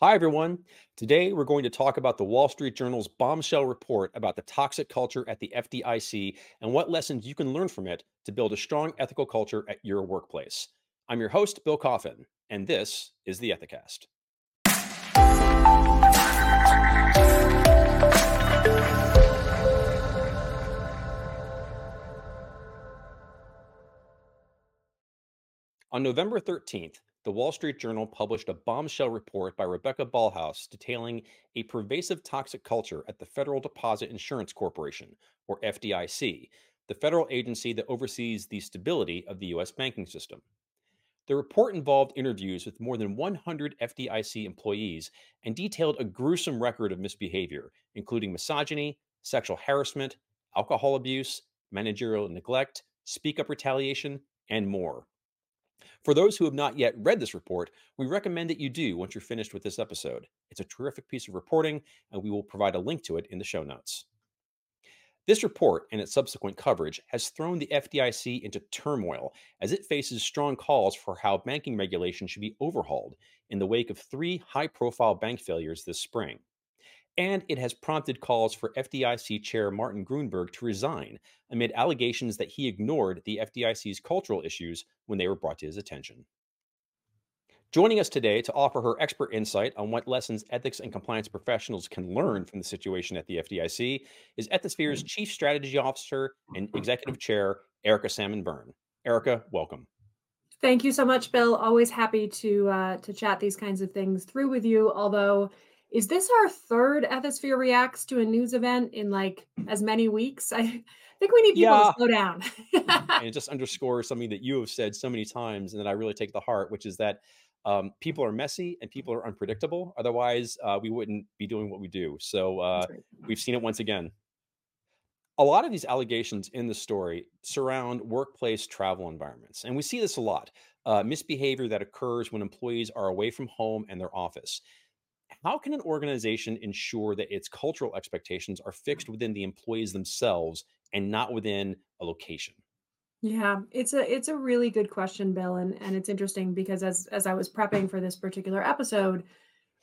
Hi, everyone. Today, we're going to talk about the Wall Street Journal's bombshell report about the toxic culture at the FDIC and what lessons you can learn from it to build a strong ethical culture at your workplace. I'm your host, Bill Coffin, and this is the Ethicast. On November 13th, the Wall Street Journal published a bombshell report by Rebecca Ballhaus detailing a pervasive toxic culture at the Federal Deposit Insurance Corporation, or FDIC, the federal agency that oversees the stability of the U.S. banking system. The report involved interviews with more than 100 FDIC employees and detailed a gruesome record of misbehavior, including misogyny, sexual harassment, alcohol abuse, managerial neglect, speak up retaliation, and more. For those who have not yet read this report, we recommend that you do once you're finished with this episode. It's a terrific piece of reporting, and we will provide a link to it in the show notes. This report and its subsequent coverage has thrown the FDIC into turmoil as it faces strong calls for how banking regulation should be overhauled in the wake of three high profile bank failures this spring. And it has prompted calls for FDIC Chair Martin Gruenberg to resign amid allegations that he ignored the FDIC's cultural issues when they were brought to his attention. Joining us today to offer her expert insight on what lessons ethics and compliance professionals can learn from the situation at the FDIC is Ethisphere's Chief Strategy Officer and Executive Chair, Erica Salmon Byrne. Erica, welcome. Thank you so much, Bill. Always happy to uh, to chat these kinds of things through with you. Although is this our third Ethisphere reacts to a news event in like as many weeks? I think we need people yeah. to slow down. and it just underscores something that you have said so many times and that I really take to heart, which is that um, people are messy and people are unpredictable. Otherwise, uh, we wouldn't be doing what we do. So uh, right. we've seen it once again. A lot of these allegations in the story surround workplace travel environments. And we see this a lot uh, misbehavior that occurs when employees are away from home and their office how can an organization ensure that its cultural expectations are fixed within the employees themselves and not within a location? Yeah, it's a it's a really good question, Bill, and and it's interesting because as as I was prepping for this particular episode,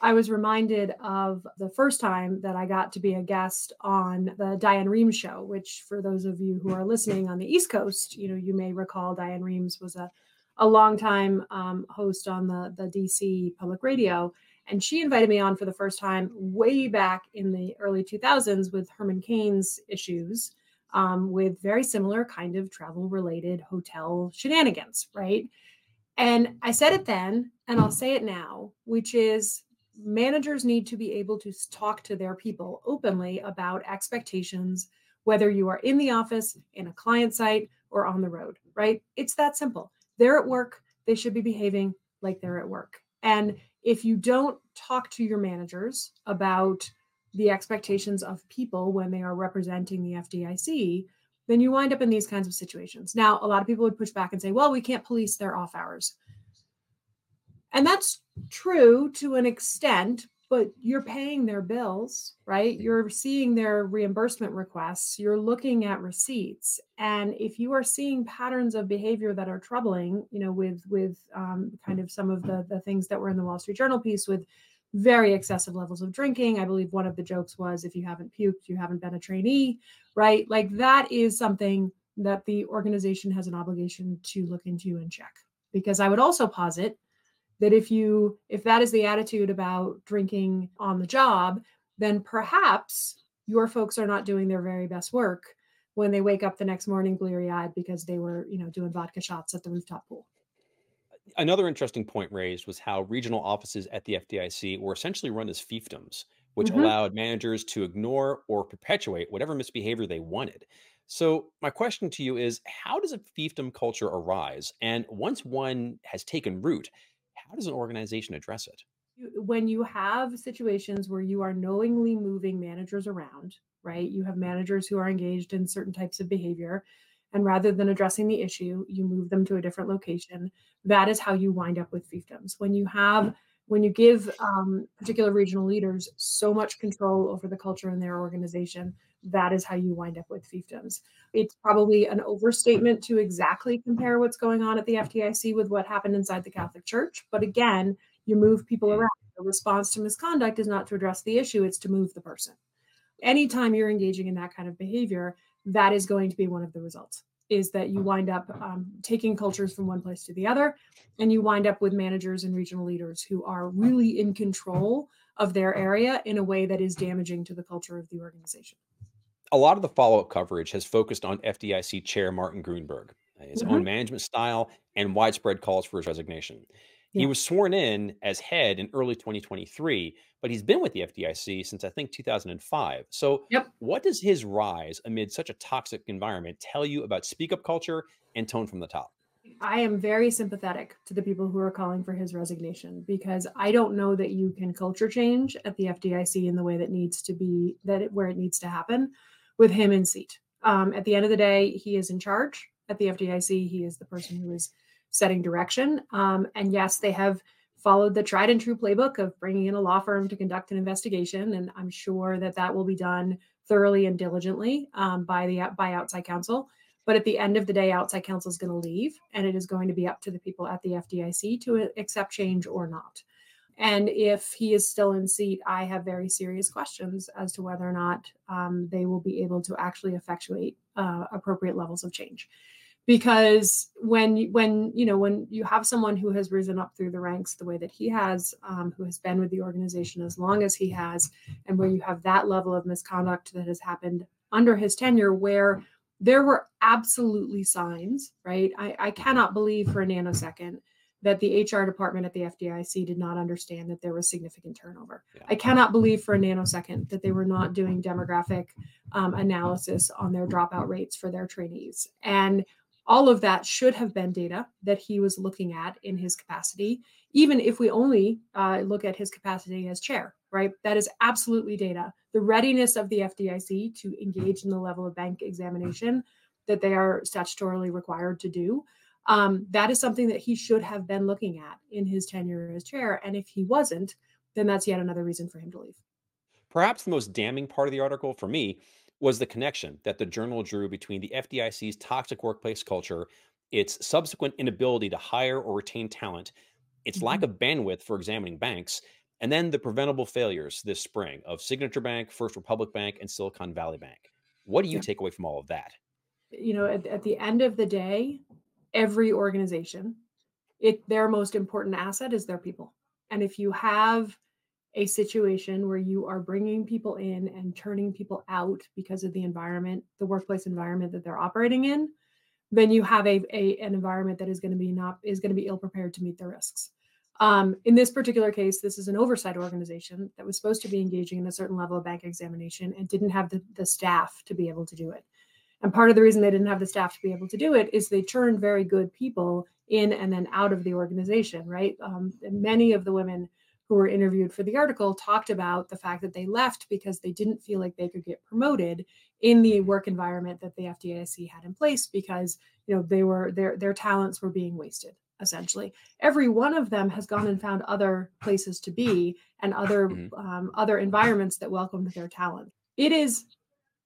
I was reminded of the first time that I got to be a guest on the Diane Rehm show, which for those of you who are listening on the East Coast, you know, you may recall Diane Rehm was a a longtime um, host on the the DC public radio and she invited me on for the first time way back in the early 2000s with Herman Cain's issues, um, with very similar kind of travel related hotel shenanigans, right? And I said it then, and I'll say it now, which is managers need to be able to talk to their people openly about expectations, whether you are in the office, in a client site, or on the road, right? It's that simple. They're at work, they should be behaving like they're at work. And if you don't talk to your managers about the expectations of people when they are representing the FDIC, then you wind up in these kinds of situations. Now, a lot of people would push back and say, well, we can't police their off hours. And that's true to an extent, but you're paying their bills, right? You're seeing their reimbursement requests, you're looking at receipts, and if you are seeing patterns of behavior that are troubling, you know, with with um, kind of some of the the things that were in the Wall Street Journal piece with very excessive levels of drinking. I believe one of the jokes was, if you haven't puked, you haven't been a trainee, right? Like that is something that the organization has an obligation to look into and check. Because I would also posit that if you if that is the attitude about drinking on the job then perhaps your folks are not doing their very best work when they wake up the next morning bleary-eyed because they were you know doing vodka shots at the rooftop pool another interesting point raised was how regional offices at the FDIC were essentially run as fiefdoms, which mm-hmm. allowed managers to ignore or perpetuate whatever misbehavior they wanted. So, my question to you is how does a fiefdom culture arise? And once one has taken root, how does an organization address it? When you have situations where you are knowingly moving managers around, right? You have managers who are engaged in certain types of behavior, and rather than addressing the issue, you move them to a different location. That is how you wind up with fiefdoms. When you have when you give um, particular regional leaders so much control over the culture in their organization, that is how you wind up with fiefdoms. It's probably an overstatement to exactly compare what's going on at the FDIC with what happened inside the Catholic Church. But again, you move people around. the response to misconduct is not to address the issue, it's to move the person. Anytime you're engaging in that kind of behavior, that is going to be one of the results is that you wind up um, taking cultures from one place to the other and you wind up with managers and regional leaders who are really in control of their area in a way that is damaging to the culture of the organization a lot of the follow-up coverage has focused on fdic chair martin gruenberg his mm-hmm. own management style and widespread calls for his resignation he was sworn in as head in early 2023, but he's been with the FDIC since I think 2005. So, yep. what does his rise amid such a toxic environment tell you about speak up culture and tone from the top? I am very sympathetic to the people who are calling for his resignation because I don't know that you can culture change at the FDIC in the way that needs to be that it, where it needs to happen with him in seat. Um, at the end of the day, he is in charge at the FDIC. He is the person who is setting direction. Um, and yes, they have followed the tried and true playbook of bringing in a law firm to conduct an investigation, and I'm sure that that will be done thoroughly and diligently um, by the by outside counsel. But at the end of the day, outside counsel is going to leave, and it is going to be up to the people at the FDIC to accept change or not. And if he is still in seat, I have very serious questions as to whether or not um, they will be able to actually effectuate uh, appropriate levels of change. Because when when you know when you have someone who has risen up through the ranks the way that he has um, who has been with the organization as long as he has and where you have that level of misconduct that has happened under his tenure where there were absolutely signs right? I, I cannot believe for a nanosecond that the hr department at the fdic did not understand that there was significant turnover yeah. i cannot believe for a nanosecond that they were not doing demographic um, analysis on their dropout rates for their trainees and all of that should have been data that he was looking at in his capacity, even if we only uh, look at his capacity as chair, right? That is absolutely data. The readiness of the FDIC to engage in the level of bank examination that they are statutorily required to do. Um, that is something that he should have been looking at in his tenure as chair. And if he wasn't, then that's yet another reason for him to leave. Perhaps the most damning part of the article for me was the connection that the journal drew between the FDIC's toxic workplace culture, its subsequent inability to hire or retain talent, its mm-hmm. lack of bandwidth for examining banks, and then the preventable failures this spring of Signature Bank, First Republic Bank, and Silicon Valley Bank. What do you yeah. take away from all of that? You know, at, at the end of the day, every organization, it their most important asset is their people. And if you have a situation where you are bringing people in and turning people out because of the environment, the workplace environment that they're operating in, then you have a, a an environment that is going to be not is going to be ill prepared to meet the risks. Um, in this particular case, this is an oversight organization that was supposed to be engaging in a certain level of bank examination and didn't have the, the staff to be able to do it. And part of the reason they didn't have the staff to be able to do it is they churned very good people in and then out of the organization, right? Um, many of the women who were interviewed for the article talked about the fact that they left because they didn't feel like they could get promoted in the work environment that the FDIC had in place because you know they were their their talents were being wasted essentially every one of them has gone and found other places to be and other mm-hmm. um, other environments that welcomed their talent it is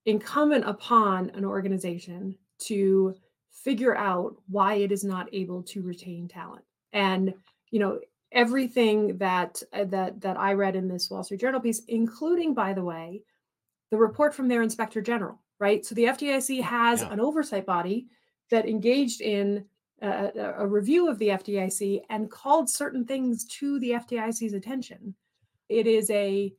incumbent upon an organization to figure out why it is not able to retain talent and you know everything that uh, that that I read in this Wall Street Journal piece, including, by the way, the report from their inspector general. Right, so the FDIC has yeah. an oversight body that engaged in a, a, review of the FDIC and called certain things to the FDIC's attention. It is a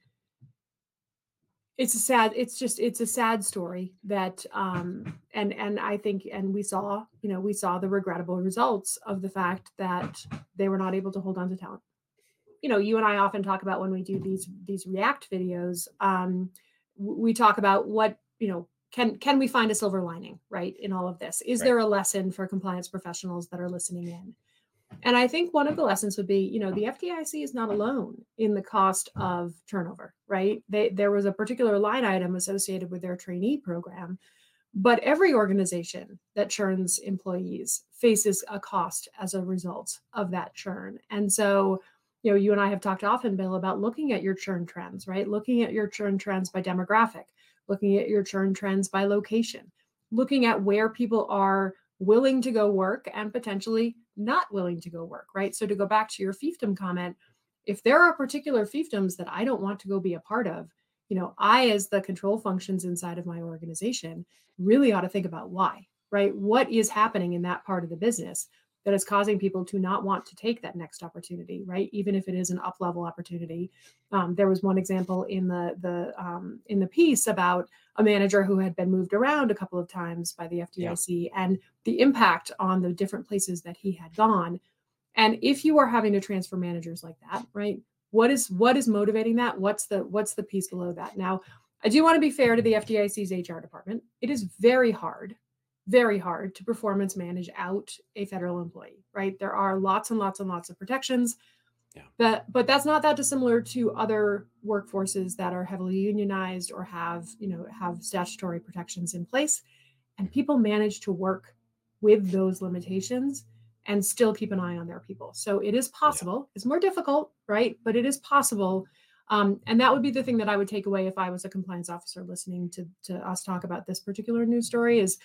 it's a sad it's just it's a sad story that um and and i think and we saw you know we saw the regrettable results of the fact that they were not able to hold on to talent. You know you and i often talk about when we do these these react videos um we talk about what you know can can we find a silver lining right in all of this? Is right. there a lesson for compliance professionals that are listening in and I think one of the lessons would be, you know, the FDIC is not alone in the cost of turnover, right? They, there was a particular line item associated with their trainee program, but every organization that churns employees faces a cost as a result of that churn. And so, you know, you and I have talked often, Bill, about looking at your churn trends, right? Looking at your churn trends by demographic, looking at your churn trends by location, looking at where people are willing to go work and potentially not willing to go work, right? So to go back to your fiefdom comment, if there are particular fiefdoms that I don't want to go be a part of, you know, I, as the control functions inside of my organization, really ought to think about why, right? What is happening in that part of the business that is causing people to not want to take that next opportunity, right? Even if it is an up level opportunity. Um, there was one example in the the um, in the piece about a manager who had been moved around a couple of times by the FDIC yeah. and the impact on the different places that he had gone. And if you are having to transfer managers like that, right? What is what is motivating that? What's the what's the piece below that? Now, I do want to be fair to the FDIC's HR department. It is very hard very hard to performance manage out a federal employee, right? There are lots and lots and lots of protections. Yeah. But but that's not that dissimilar to other workforces that are heavily unionized or have, you know, have statutory protections in place. And people manage to work with those limitations and still keep an eye on their people. So it is possible. Yeah. It's more difficult, right? But it is possible. Um, and that would be the thing that I would take away if I was a compliance officer listening to, to us talk about this particular news story is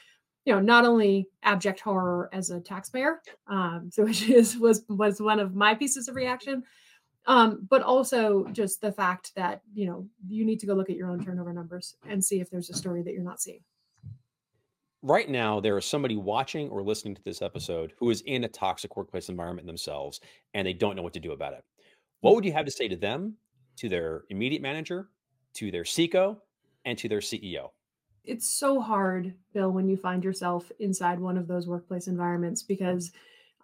you know not only abject horror as a taxpayer um, so which is was was one of my pieces of reaction um, but also just the fact that you know you need to go look at your own turnover numbers and see if there's a story that you're not seeing. Right now there is somebody watching or listening to this episode who is in a toxic workplace environment themselves and they don't know what to do about it. What would you have to say to them to their immediate manager to their CECO, and to their ceo it's so hard, Bill, when you find yourself inside one of those workplace environments because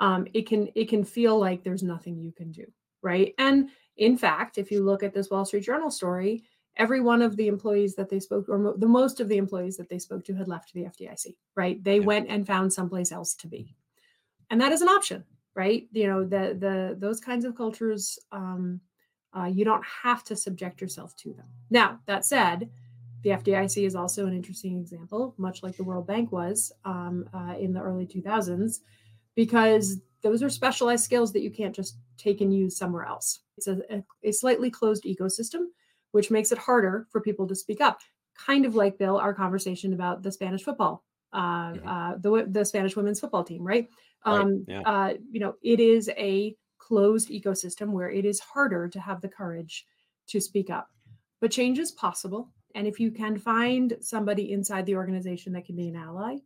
um, it can it can feel like there's nothing you can do, right? And in fact, if you look at this Wall Street Journal story, every one of the employees that they spoke, or mo- the most of the employees that they spoke to, had left the FDIC, right? They yeah. went and found someplace else to be, and that is an option, right? You know, the the those kinds of cultures, um, uh, you don't have to subject yourself to them. Now, that said the FDIC is also an interesting example, much like the World Bank was um, uh, in the early 2000s, because those are specialized skills that you can't just take and use somewhere else. It's a, a, slightly closed ecosystem, which makes it harder for people to speak up. Kind of like Bill, our conversation about the Spanish football, uh, mm-hmm. uh, the the Spanish women's football team, right? Um, right. Yeah. Uh, you know, it is a closed ecosystem where it is harder to have the courage to speak up. But change is possible and if you can find somebody inside the organization that can be an ally,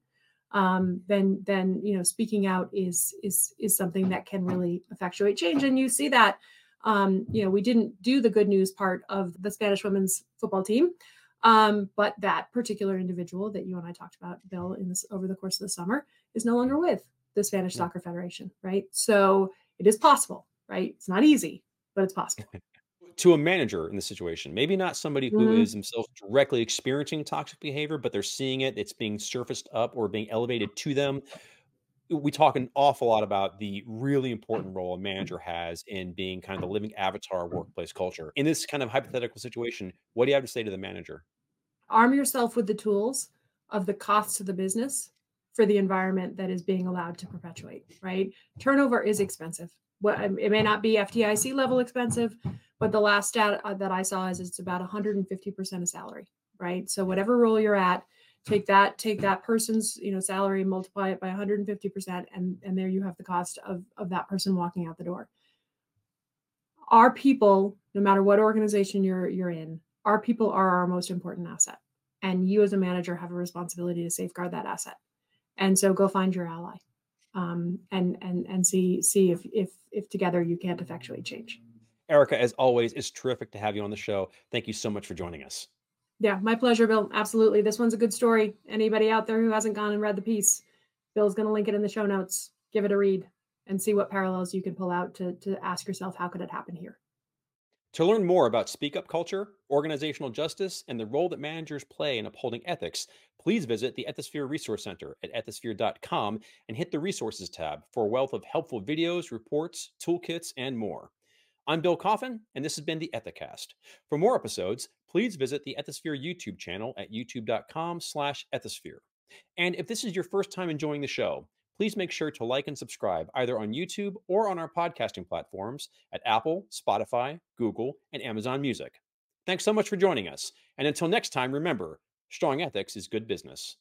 um, then then you know speaking out is is is something that can really effectuate change. And you see that um, you know we didn't do the good news part of the Spanish women's football team, um, but that particular individual that you and I talked about, Bill, in this over the course of the summer, is no longer with the Spanish. Soccer Federation, right? So it is possible, right? It's not easy, but it's possible. to a manager in the situation, maybe not somebody who mm-hmm. is themselves directly experiencing toxic behavior, but they're seeing it, it's being surfaced up or being elevated to them. We talk an awful lot about the really important role a manager has in being kind of the living avatar workplace culture. In this kind of hypothetical situation, what do you have to say to the manager? Arm yourself with the tools of the costs to the business for the environment that is being allowed to perpetuate, right? Turnover is expensive. What it may not be FDIC level expensive, but the last stat uh, that I saw is it's about 150% of salary, right? So whatever role you're at, take that take that person's you know salary, multiply it by 150%, and and there you have the cost of of that person walking out the door. Our people, no matter what organization you're you're in, our people are our most important asset, and you as a manager have a responsibility to safeguard that asset. And so go find your ally, um, and and and see see if if if together you can't effectuate change. Erica, as always, it's terrific to have you on the show. Thank you so much for joining us. Yeah, my pleasure, Bill. Absolutely. This one's a good story. Anybody out there who hasn't gone and read the piece, Bill's going to link it in the show notes. Give it a read and see what parallels you can pull out to, to ask yourself, how could it happen here? To learn more about speak up culture, organizational justice, and the role that managers play in upholding ethics, please visit the Ethisphere Resource Center at ethisphere.com and hit the Resources tab for a wealth of helpful videos, reports, toolkits, and more. I'm Bill Coffin, and this has been the Ethicast. For more episodes, please visit the Ethisphere YouTube channel at youtube.com slash ethisphere. And if this is your first time enjoying the show, please make sure to like and subscribe either on YouTube or on our podcasting platforms at Apple, Spotify, Google, and Amazon Music. Thanks so much for joining us. And until next time, remember, strong ethics is good business.